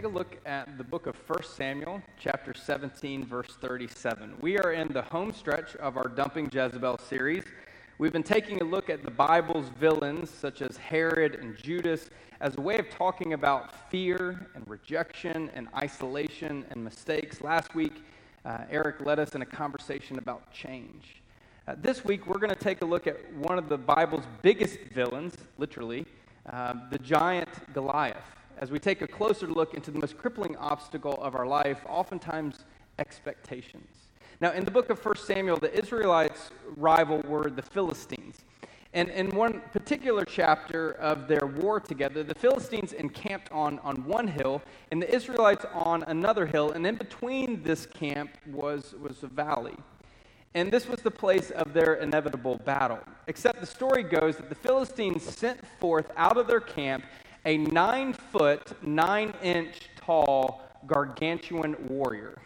Take a look at the book of 1 Samuel, chapter 17, verse 37. We are in the home stretch of our Dumping Jezebel series. We've been taking a look at the Bible's villains, such as Herod and Judas, as a way of talking about fear and rejection and isolation and mistakes. Last week, uh, Eric led us in a conversation about change. Uh, this week, we're going to take a look at one of the Bible's biggest villains, literally, uh, the giant Goliath, as we take a closer look into the most crippling obstacle of our life, oftentimes expectations. Now, in the book of 1 Samuel, the Israelites' rival were the Philistines. And in one particular chapter of their war together, the Philistines encamped on, on one hill and the Israelites on another hill. And in between this camp was, was a valley. And this was the place of their inevitable battle. Except the story goes that the Philistines sent forth out of their camp a nine foot, nine inch tall, gargantuan warrior.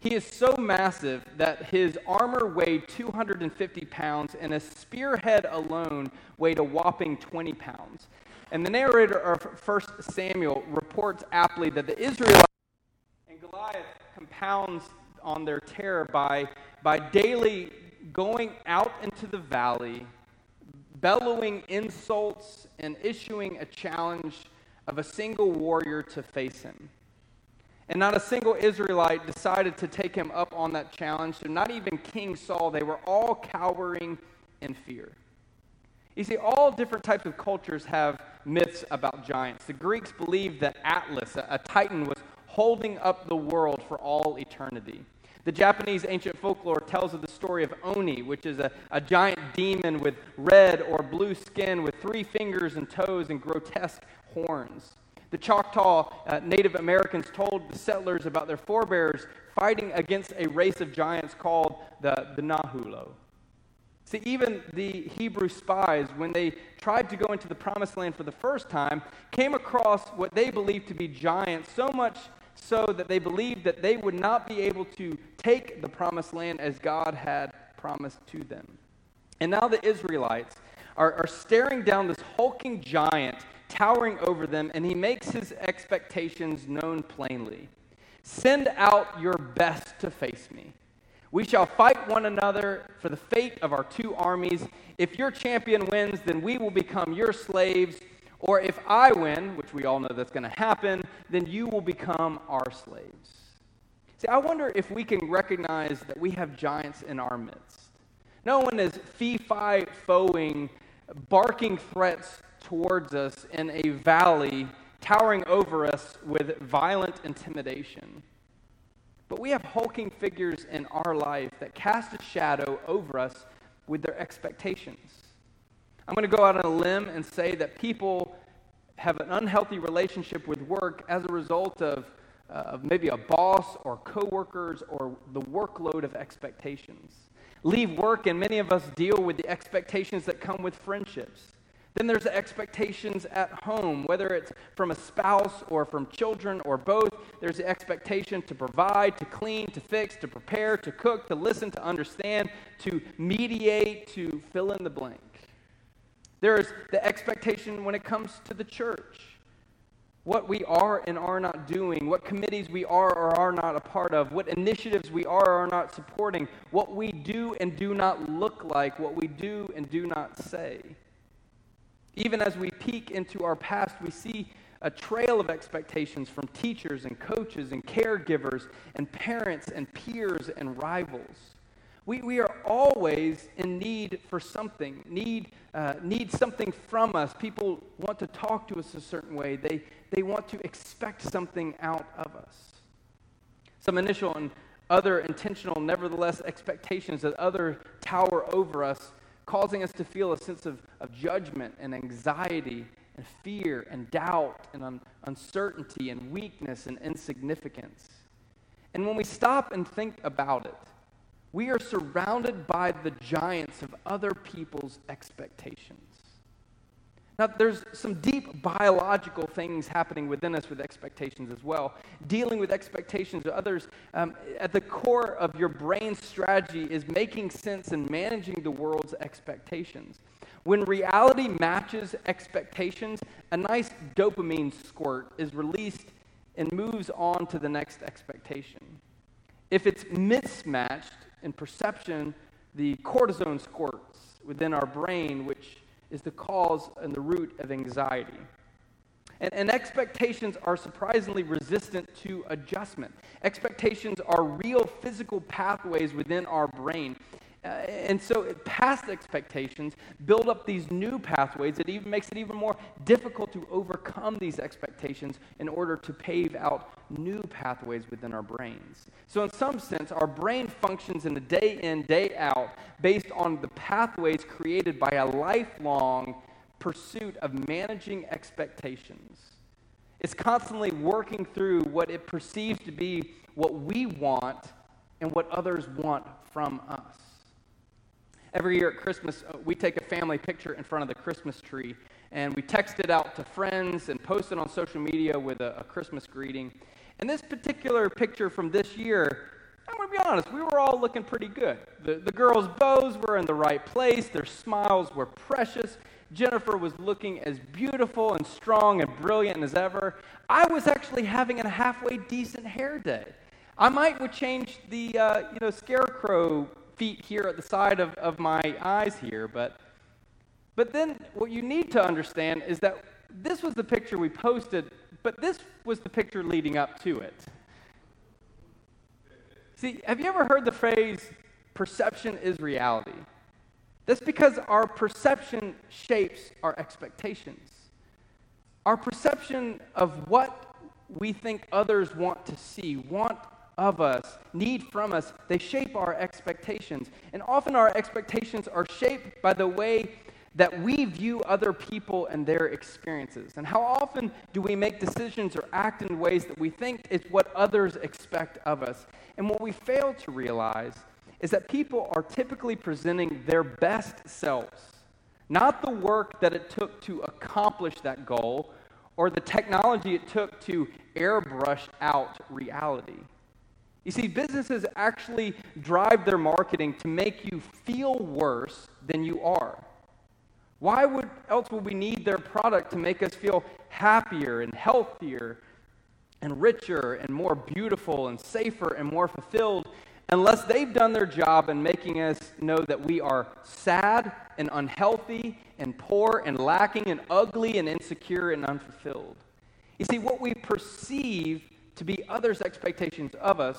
He is so massive that his armor weighed 250 pounds, and a spearhead alone weighed a whopping 20 pounds. And the narrator of 1 Samuel reports aptly that the Israelites and Goliath compounds on their terror by, by daily going out into the valley, bellowing insults, and issuing a challenge of a single warrior to face him. And not a single Israelite decided to take him up on that challenge. So, not even King Saul. They were all cowering in fear. You see, all different types of cultures have myths about giants. The Greeks believed that Atlas, a, a titan, was holding up the world for all eternity. The Japanese ancient folklore tells of the story of Oni, which is a, a giant demon with red or blue skin with three fingers and toes and grotesque horns. The Choctaw uh, Native Americans told the settlers about their forebears fighting against a race of giants called the, the Nahulo. See, even the Hebrew spies, when they tried to go into the promised land for the first time, came across what they believed to be giants, so much so that they believed that they would not be able to take the promised land as God had promised to them. And now the Israelites are, are staring down this hulking giant towering over them, and he makes his expectations known plainly. Send out your best to face me. We shall fight one another for the fate of our two armies. If your champion wins, then we will become your slaves. Or if I win, which we all know that's going to happen, then you will become our slaves. See, I wonder if we can recognize that we have giants in our midst. No one is fee fi foing, barking threats towards us in a valley, towering over us with violent intimidation. But we have hulking figures in our life that cast a shadow over us with their expectations. I'm going to go out on a limb and say that people have an unhealthy relationship with work as a result of, uh, of maybe a boss or coworkers or the workload of expectations. Leave work, and many of us deal with the expectations that come with friendships. Then there's the expectations at home, whether it's from a spouse or from children or both. There's the expectation to provide, to clean, to fix, to prepare, to cook, to listen, to understand, to mediate, to fill in the blank. There's the expectation when it comes to the church what we are and are not doing, what committees we are or are not a part of, what initiatives we are or are not supporting, what we do and do not look like, what we do and do not say. Even as we peek into our past, we see a trail of expectations from teachers and coaches and caregivers and parents and peers and rivals. We, we are always in need for something, need, uh, need something from us. People want to talk to us a certain way, they, they want to expect something out of us. Some initial and other intentional, nevertheless, expectations that other tower over us causing us to feel a sense of, of judgment and anxiety and fear and doubt and un- uncertainty and weakness and insignificance. And when we stop and think about it, We are surrounded by the giants of other people's expectations. Now, there's some deep biological things happening within us with expectations as well. Dealing with expectations of others, um, at the core of your brain's strategy is making sense and managing the world's expectations. When reality matches expectations, a nice dopamine squirt is released and moves on to the next expectation. If it's mismatched in perception, the cortisone squirts within our brain, which is the cause and the root of anxiety. And, and, expectations are surprisingly resistant to adjustment. Expectations are real physical pathways within our brain. Uh, and so past expectations build up these new pathways that even makes it even more difficult to overcome these expectations in order to pave out new pathways within our brains. So in some sense, our brain functions in a day in, day out based on the pathways created by a lifelong pursuit of managing expectations. It's constantly working through what it perceives to be what we want and what others want from us. Every year at Christmas, uh, we take a family picture in front of the Christmas tree and we text it out to friends and post it on social media with a, a Christmas greeting. And this particular picture from this year, I'm going to be honest, we were all looking pretty good. The, the girls' bows were in the right place, their smiles were precious. Jennifer was looking as beautiful and strong and brilliant as ever. I was actually having a halfway decent hair day. I might would change the uh, you know scarecrow feet here at the side of, of my eyes here, but, but then what you need to understand is that this was the picture we posted, but this was the picture leading up to it. See, have you ever heard the phrase, perception is reality? That's because our perception shapes our expectations. Our perception of what we think others want to see, want of us, need from us, they shape our expectations. And often our expectations are shaped by the way that we view other people and their experiences. And how often do we make decisions or act in ways that we think is what others expect of us? And what we fail to realize is that people are typically presenting their best selves, not the work that it took to accomplish that goal or the technology it took to airbrush out reality. You see, businesses actually drive their marketing to make you feel worse than you are. Why would else would we need their product to make us feel happier and healthier and richer and more beautiful and safer and more fulfilled unless they've done their job in making us know that we are sad and unhealthy and poor and lacking and ugly and insecure and unfulfilled? You see, what we perceive to be others' expectations of us,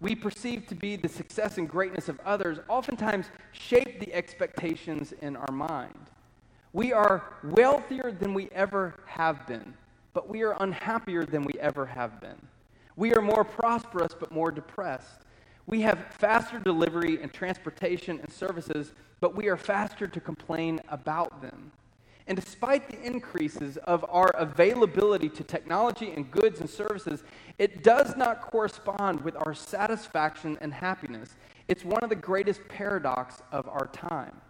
we perceive to be the success and greatness of others, oftentimes shape the expectations in our mind. We are wealthier than we ever have been, but we are unhappier than we ever have been. We are more prosperous, but more depressed. We have faster delivery and transportation and services, but we are faster to complain about them. And despite the increases of our availability to technology and goods and services, it does not correspond with our satisfaction and happiness. It's one of the greatest paradoxes of our time.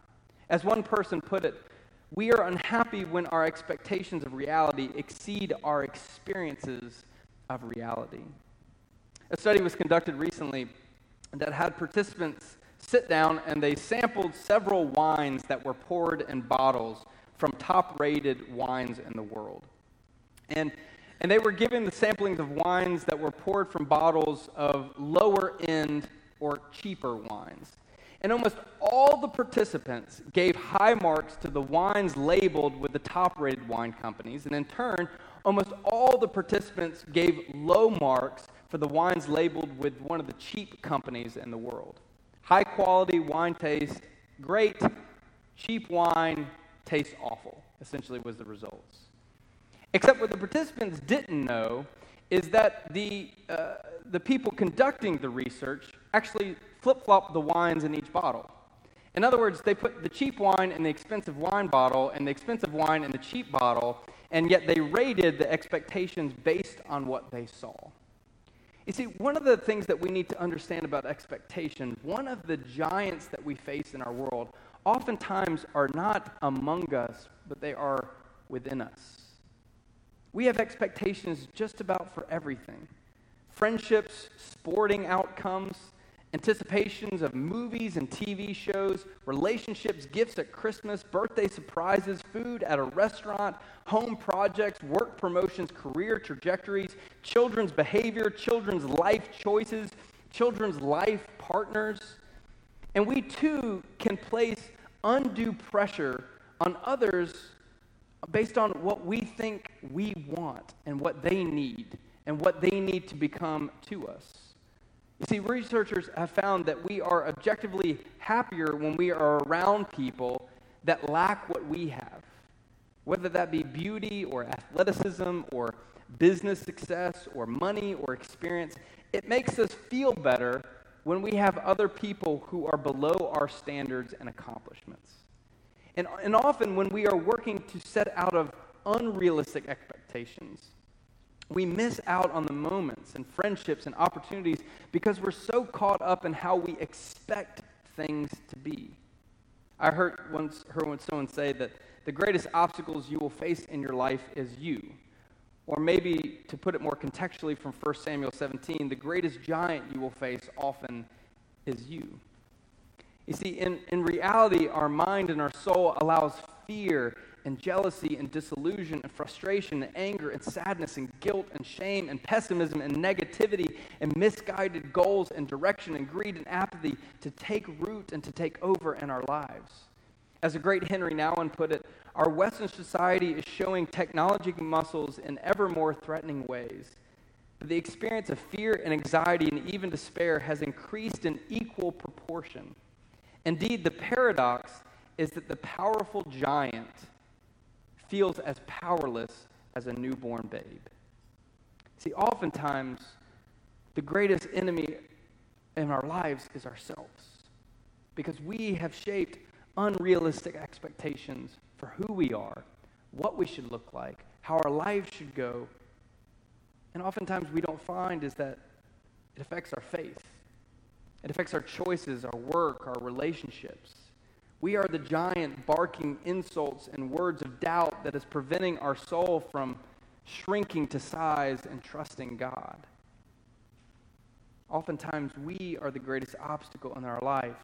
As one person put it, we are unhappy when our expectations of reality exceed our experiences of reality. A study was conducted recently that had participants sit down and they sampled several wines that were poured in bottles from top rated wines in the world. And, and they were given the samplings of wines that were poured from bottles of lower end or cheaper wines. And almost all the participants gave high marks to the wines labeled with the top rated wine companies. And in turn, almost all the participants gave low marks for the wines labeled with one of the cheap companies in the world. High quality wine taste, great. Cheap wine, tastes awful, essentially, was the results. Except what the participants didn't know is that the, uh, the people conducting the research actually flip flopped the wines in each bottle. In other words, they put the cheap wine in the expensive wine bottle and the expensive wine in the cheap bottle, and yet they rated the expectations based on what they saw. You see, one of the things that we need to understand about expectation, one of the giants that we face in our world, oftentimes are not among us, but they are within us. We have expectations just about for everything friendships, sporting outcomes, anticipations of movies and TV shows, relationships, gifts at Christmas, birthday surprises, food at a restaurant, home projects, work promotions, career trajectories, children's behavior, children's life choices, children's life partners. And we too can place undue pressure on others based on what we think we want and what they need and what they need to become to us. You see, researchers have found that we are objectively happier when we are around people that lack what we have, whether that be beauty or athleticism or business success or money or experience. It makes us feel better when we have other people who are below our standards and accomplishments. And, and often, when we are working to set out of unrealistic expectations, we miss out on the moments and friendships and opportunities because we're so caught up in how we expect things to be. I heard once heard someone say that the greatest obstacles you will face in your life is you. Or maybe to put it more contextually from 1 Samuel 17, the greatest giant you will face often is you. You see, in, in reality, our mind and our soul allows fear and jealousy and disillusion and frustration and anger and sadness and guilt and shame and pessimism and negativity and misguided goals and direction and greed and apathy to take root and to take over in our lives. As a great Henri Nouwen put it, our Western society is showing technology muscles in ever more threatening ways. But the experience of fear and anxiety and even despair has increased in equal proportion. Indeed, the paradox is that the powerful giant feels as powerless as a newborn babe. See, oftentimes, the greatest enemy in our lives is ourselves because we have shaped unrealistic expectations for who we are, what we should look like, how our lives should go. And oftentimes, we don't find is that it affects our faith, it affects our choices, our work, our relationships. We are the giant barking insults and words of doubt that is preventing our soul from shrinking to size and trusting God. Oftentimes, we are the greatest obstacle in our life.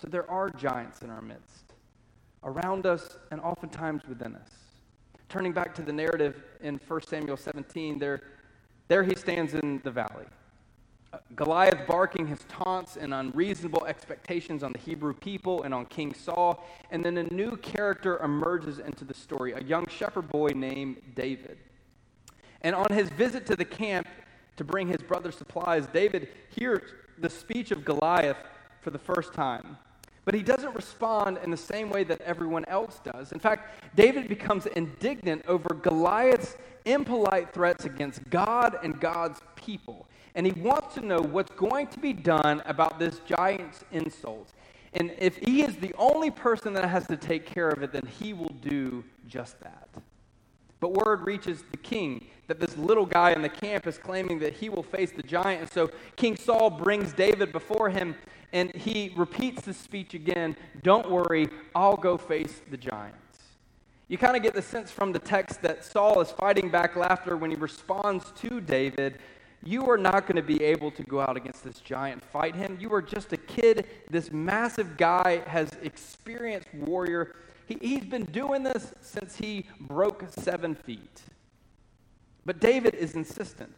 So there are giants in our midst, around us and oftentimes within us. Turning back to the narrative in 1 Samuel 17, there, there he stands in the valley. Uh, Goliath barking his taunts and unreasonable expectations on the Hebrew people and on King Saul. And then a new character emerges into the story a young shepherd boy named David. And on his visit to the camp to bring his brother supplies, David hears the speech of Goliath for the first time. But he doesn't respond in the same way that everyone else does. In fact, David becomes indignant over Goliath's impolite threats against God and God's people and he wants to know what's going to be done about this giant's insults. And if he is the only person that has to take care of it, then he will do just that. But word reaches the king that this little guy in the camp is claiming that he will face the giant. And so King Saul brings David before him and he repeats the speech again Don't worry, I'll go face the giants. You kind of get the sense from the text that Saul is fighting back laughter when he responds to David you are not going to be able to go out against this giant, fight him. You are just a kid. This massive guy has experienced warrior. He, he's been doing this since he broke seven feet. But David is insistent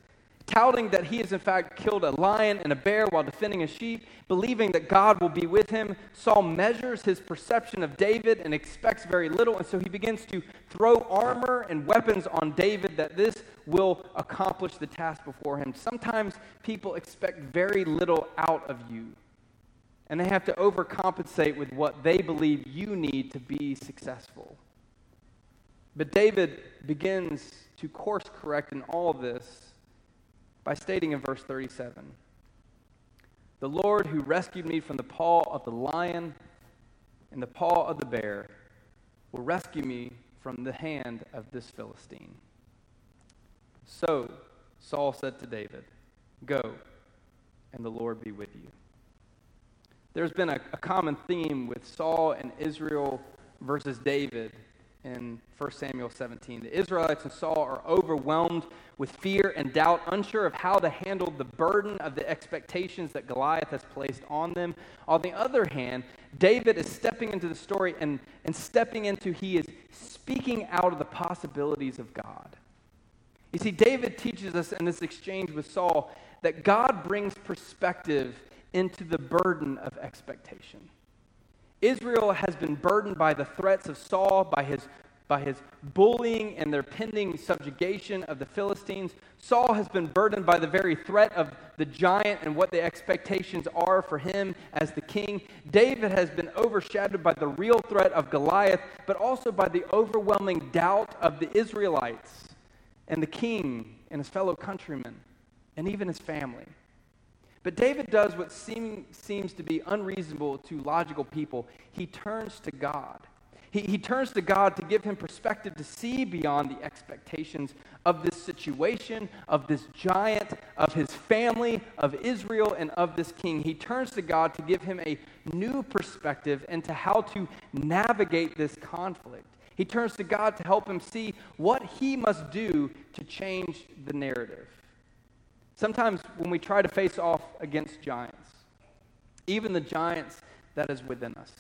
touting that he has in fact killed a lion and a bear while defending a sheep, believing that God will be with him. Saul measures his perception of David and expects very little, and so he begins to throw armor and weapons on David that this will accomplish the task before him. Sometimes people expect very little out of you. And they have to overcompensate with what they believe you need to be successful. But David begins to course correct in all of this by stating in verse 37 The Lord who rescued me from the paw of the lion and the paw of the bear will rescue me from the hand of this Philistine. So Saul said to David, Go, and the Lord be with you. There's been a, a common theme with Saul and Israel versus David in 1 Samuel 17. The Israelites and Saul are overwhelmed with fear and doubt, unsure of how to handle the burden of the expectations that Goliath has placed on them. On the other hand, David is stepping into the story and, and stepping into, he is speaking out of the possibilities of God. You see, David teaches us in this exchange with Saul that God brings perspective into the burden of expectation. Israel has been burdened by the threats of Saul, by his, by his bullying and their pending subjugation of the Philistines. Saul has been burdened by the very threat of the giant and what the expectations are for him as the king. David has been overshadowed by the real threat of Goliath, but also by the overwhelming doubt of the Israelites and the king and his fellow countrymen and even his family. But David does what seem, seems to be unreasonable to logical people. He turns to God. He, he turns to God to give him perspective to see beyond the expectations of this situation, of this giant, of his family, of Israel, and of this king. He turns to God to give him a new perspective into how to navigate this conflict. He turns to God to help him see what he must do to change the narrative. Sometimes when we try to face off against giants, even the giants that is within us,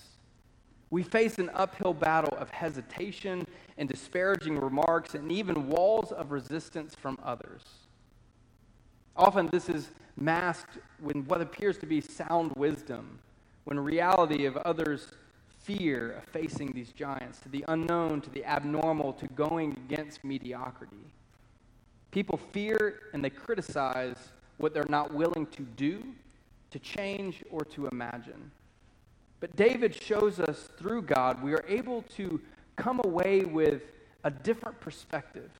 we face an uphill battle of hesitation and disparaging remarks and even walls of resistance from others. Often this is masked with what appears to be sound wisdom, when reality of others' fear of facing these giants, to the unknown, to the abnormal, to going against mediocrity. People fear and they criticize what they're not willing to do, to change, or to imagine. But David shows us through God, we are able to come away with a different perspective.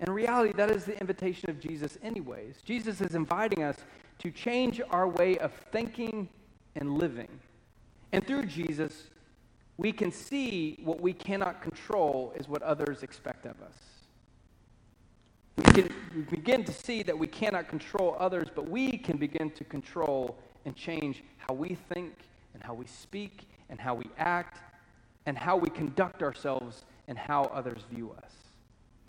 In reality, that is the invitation of Jesus, anyways. Jesus is inviting us to change our way of thinking and living. And through Jesus, we can see what we cannot control is what others expect of us we can begin to see that we cannot control others, but we can begin to control and change how we think and how we speak and how we act and how we conduct ourselves and how others view us.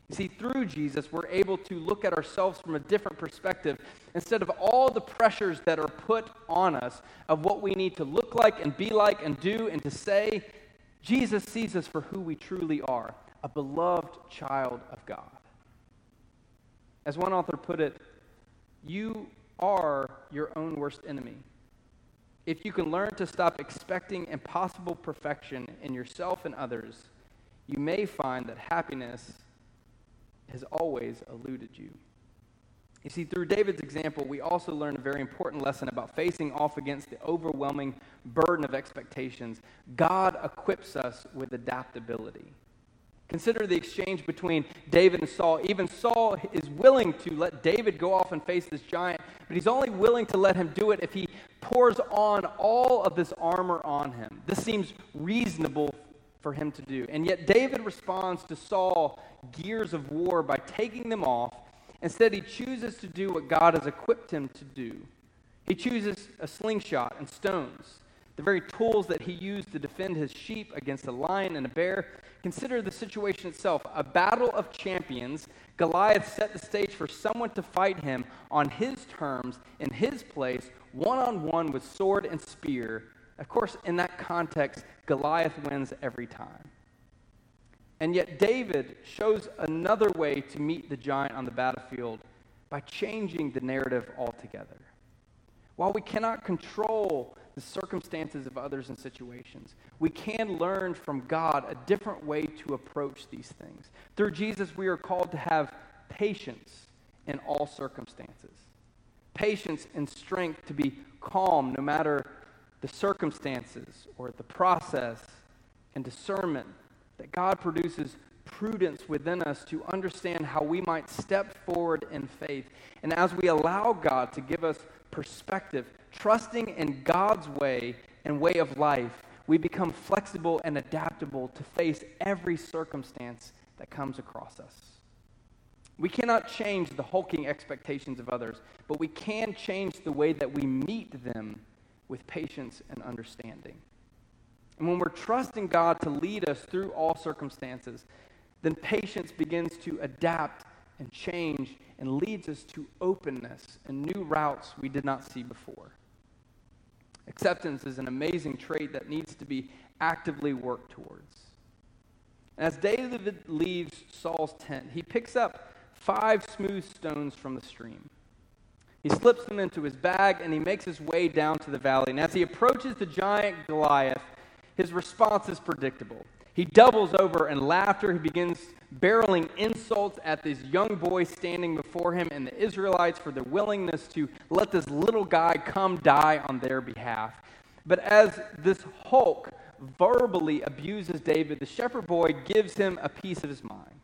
You see, through Jesus, we're able to look at ourselves from a different perspective instead of all the pressures that are put on us of what we need to look like and be like and do and to say. Jesus sees us for who we truly are a beloved child of God. As one author put it, you are your own worst enemy. If you can learn to stop expecting impossible perfection in yourself and others, you may find that happiness has always eluded you. You see, through David's example, we also learn a very important lesson about facing off against the overwhelming burden of expectations. God equips us with adaptability. Consider the exchange between David and Saul. Even Saul is willing to let David go off and face this giant, but he's only willing to let him do it if he pours on all of this armor on him. This seems reasonable for him to do. And yet David responds to Saul gears of war by taking them off. Instead, he chooses to do what God has equipped him to do. He chooses a slingshot and stones the very tools that he used to defend his sheep against a lion and a bear. Consider the situation itself a battle of champions. Goliath set the stage for someone to fight him on his terms, in his place, one on one with sword and spear. Of course, in that context, Goliath wins every time. And yet, David shows another way to meet the giant on the battlefield by changing the narrative altogether. While we cannot control the circumstances of others and situations. We can learn from God a different way to approach these things. Through Jesus, we are called to have patience in all circumstances, patience and strength to be calm no matter the circumstances or the process, and discernment that God produces prudence within us to understand how we might step forward in faith. And as we allow God to give us perspective, trusting in God's way and way of life, we become flexible and adaptable to face every circumstance that comes across us. We cannot change the hulking expectations of others, but we can change the way that we meet them with patience and understanding. And when we're trusting God to lead us through all circumstances, then patience begins to adapt and change and leads us to openness and new routes we did not see before. Acceptance is an amazing trait that needs to be actively worked towards. As David leaves Saul's tent, he picks up five smooth stones from the stream. He slips them into his bag and he makes his way down to the valley. And as he approaches the giant Goliath, his response is predictable. He doubles over in laughter. He begins barreling insults at this young boy standing before him and the Israelites for their willingness to let this little guy come die on their behalf. But as this Hulk verbally abuses David, the shepherd boy gives him a piece of his mind.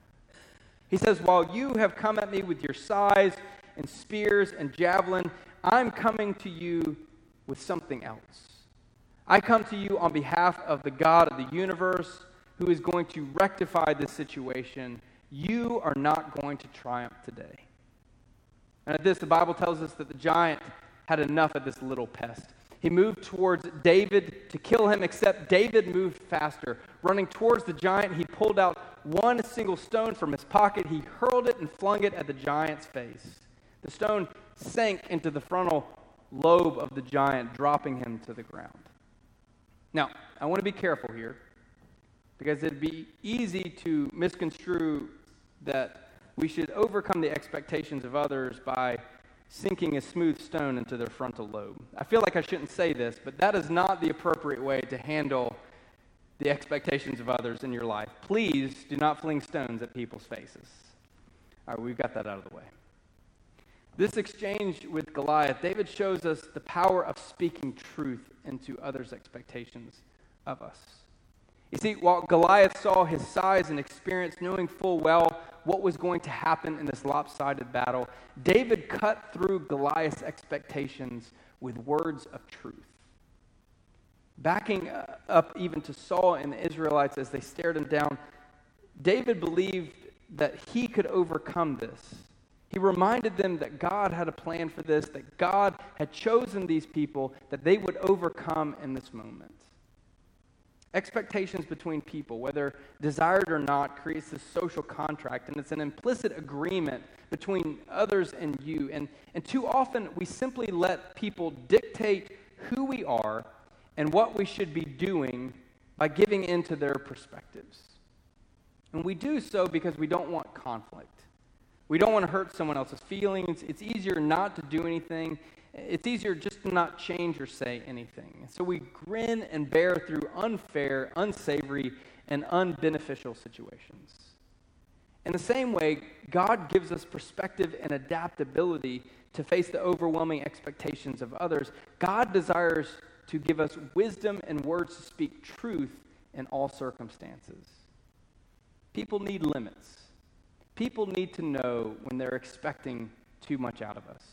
He says, While you have come at me with your size and spears and javelin, I'm coming to you with something else. I come to you on behalf of the God of the universe who is going to rectify this situation. You are not going to triumph today. And at this, the Bible tells us that the giant had enough of this little pest. He moved towards David to kill him, except David moved faster. Running towards the giant, he pulled out one single stone from his pocket. He hurled it and flung it at the giant's face. The stone sank into the frontal lobe of the giant, dropping him to the ground. Now, I want to be careful here because it'd be easy to misconstrue that we should overcome the expectations of others by sinking a smooth stone into their frontal lobe. I feel like I shouldn't say this, but that is not the appropriate way to handle the expectations of others in your life. Please do not fling stones at people's faces. All right, we've got that out of the way. This exchange with Goliath, David shows us the power of speaking truth into others' expectations of us. You see, while Goliath saw his size and experience, knowing full well what was going to happen in this lopsided battle, David cut through Goliath's expectations with words of truth. Backing uh, up even to Saul and the Israelites as they stared him down, David believed that he could overcome this he reminded them that God had a plan for this, that God had chosen these people, that they would overcome in this moment. Expectations between people, whether desired or not, creates this social contract, and it's an implicit agreement between others and you. And, and too often, we simply let people dictate who we are and what we should be doing by giving into their perspectives. And we do so because we don't want conflict. We don't want to hurt someone else's feelings. It's easier not to do anything. It's easier just to not change or say anything. So we grin and bear through unfair, unsavory, and unbeneficial situations. In the same way, God gives us perspective and adaptability to face the overwhelming expectations of others. God desires to give us wisdom and words to speak truth in all circumstances. People need limits. People need to know when they're expecting too much out of us,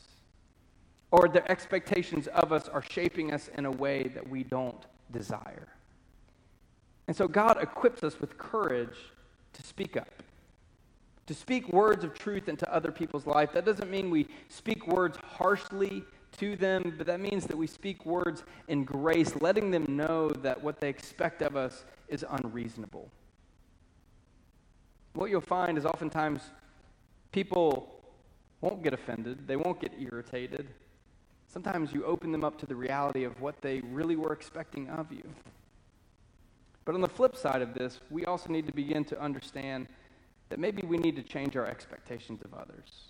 or their expectations of us are shaping us in a way that we don't desire. And so God equips us with courage to speak up, to speak words of truth into other people's life. That doesn't mean we speak words harshly to them, but that means that we speak words in grace, letting them know that what they expect of us is unreasonable what you'll find is oftentimes people won't get offended, they won't get irritated. Sometimes you open them up to the reality of what they really were expecting of you. But on the flip side of this, we also need to begin to understand that maybe we need to change our expectations of others.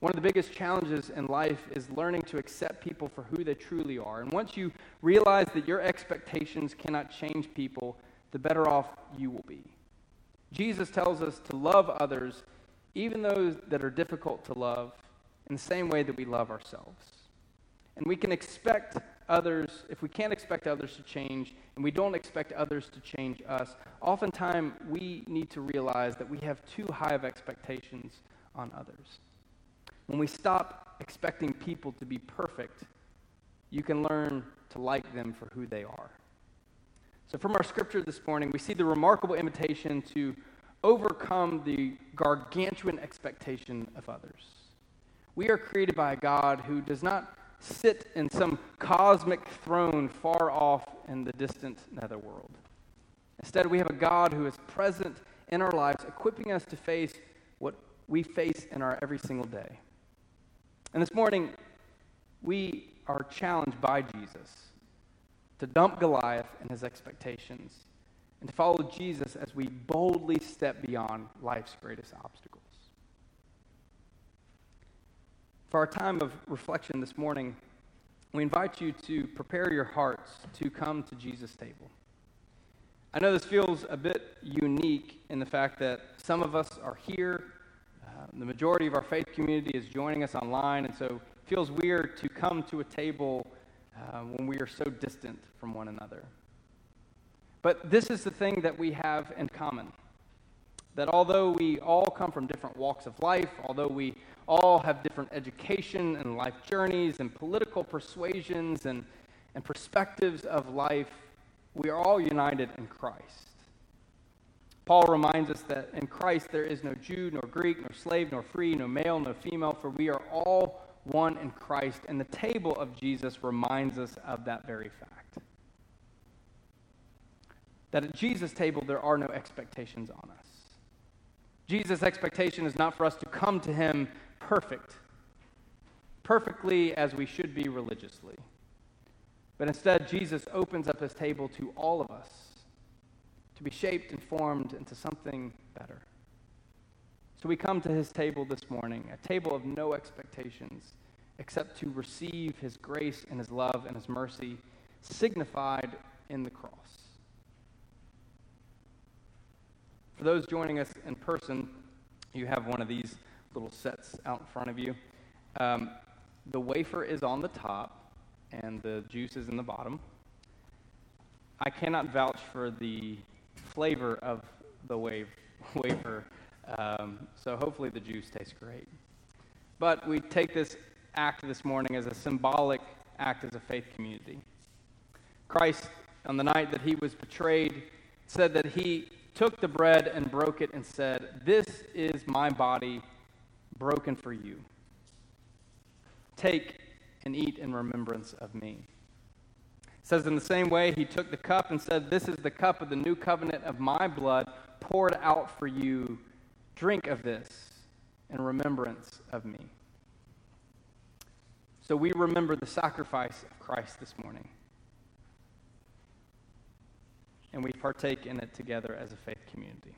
One of the biggest challenges in life is learning to accept people for who they truly are. And once you realize that your expectations cannot change people, the better off you will be. Jesus tells us to love others, even those that are difficult to love, in the same way that we love ourselves. And we can expect others, if we can't expect others to change, and we don't expect others to change us, oftentimes we need to realize that we have too high of expectations on others. When we stop expecting people to be perfect, you can learn to like them for who they are. So, from our scripture this morning, we see the remarkable invitation to overcome the gargantuan expectation of others. We are created by a God who does not sit in some cosmic throne far off in the distant netherworld. Instead, we have a God who is present in our lives, equipping us to face what we face in our every single day. And this morning, we are challenged by Jesus to dump Goliath and his expectations and to follow Jesus as we boldly step beyond life's greatest obstacles. For our time of reflection this morning, we invite you to prepare your hearts to come to Jesus' table. I know this feels a bit unique in the fact that some of us are here. Uh, the majority of our faith community is joining us online, and so it feels weird to come to a table uh, when we are so distant from one another. But this is the thing that we have in common that although we all come from different walks of life, although we all have different education and life journeys and political persuasions and, and perspectives of life, we are all united in Christ. Paul reminds us that in Christ there is no Jew, nor Greek, nor slave, nor free, no male, no female, for we are all one in Christ. And the table of Jesus reminds us of that very fact. That at Jesus' table there are no expectations on us. Jesus' expectation is not for us to come to him perfect, perfectly as we should be religiously. But instead, Jesus opens up his table to all of us to be shaped and formed into something better. So we come to his table this morning, a table of no expectations except to receive his grace and his love and his mercy signified in the cross. For those joining us in person, you have one of these little sets out in front of you. Um, the wafer is on the top, and the juice is in the bottom. I cannot vouch for the flavor of the wave, wafer, um, so hopefully the juice tastes great. But we take this act this morning as a symbolic act as a faith community. Christ, on the night that he was betrayed, said that he took the bread and broke it and said, This is my body broken for you. Take and eat in remembrance of me. It says, In the same way, he took the cup and said, This is the cup of the new covenant of my blood poured out for you. Drink of this in remembrance of me. So we remember the sacrifice of Christ this morning. And we partake in it together as a faith community.